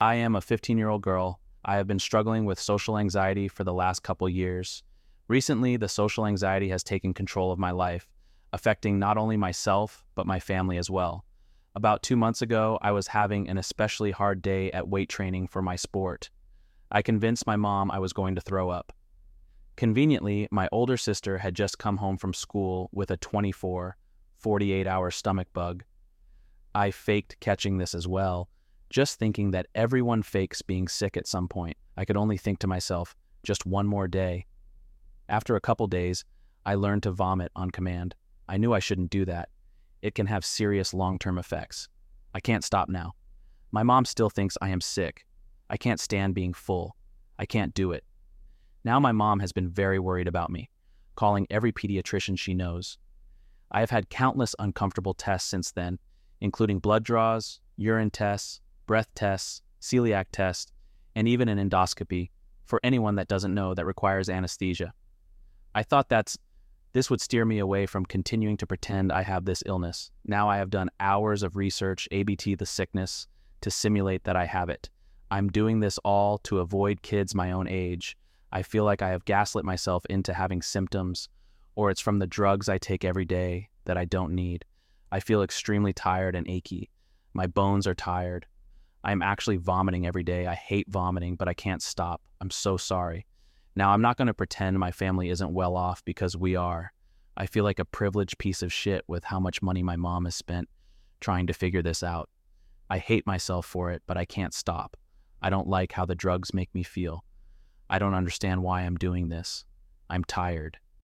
I am a 15 year old girl. I have been struggling with social anxiety for the last couple years. Recently, the social anxiety has taken control of my life, affecting not only myself, but my family as well. About two months ago, I was having an especially hard day at weight training for my sport. I convinced my mom I was going to throw up. Conveniently, my older sister had just come home from school with a 24, 48 hour stomach bug. I faked catching this as well, just thinking that everyone fakes being sick at some point. I could only think to myself, just one more day. After a couple days, I learned to vomit on command. I knew I shouldn't do that. It can have serious long term effects. I can't stop now. My mom still thinks I am sick. I can't stand being full. I can't do it. Now my mom has been very worried about me, calling every pediatrician she knows. I have had countless uncomfortable tests since then, including blood draws, urine tests, breath tests, celiac test, and even an endoscopy for anyone that doesn't know that requires anesthesia. I thought that's this would steer me away from continuing to pretend I have this illness. Now I have done hours of research, ABT the sickness, to simulate that I have it. I'm doing this all to avoid kids my own age. I feel like I have gaslit myself into having symptoms, or it's from the drugs I take every day that I don't need. I feel extremely tired and achy. My bones are tired. I'm actually vomiting every day. I hate vomiting, but I can't stop. I'm so sorry. Now, I'm not going to pretend my family isn't well off because we are. I feel like a privileged piece of shit with how much money my mom has spent trying to figure this out. I hate myself for it, but I can't stop. I don't like how the drugs make me feel. I don't understand why I'm doing this. I'm tired.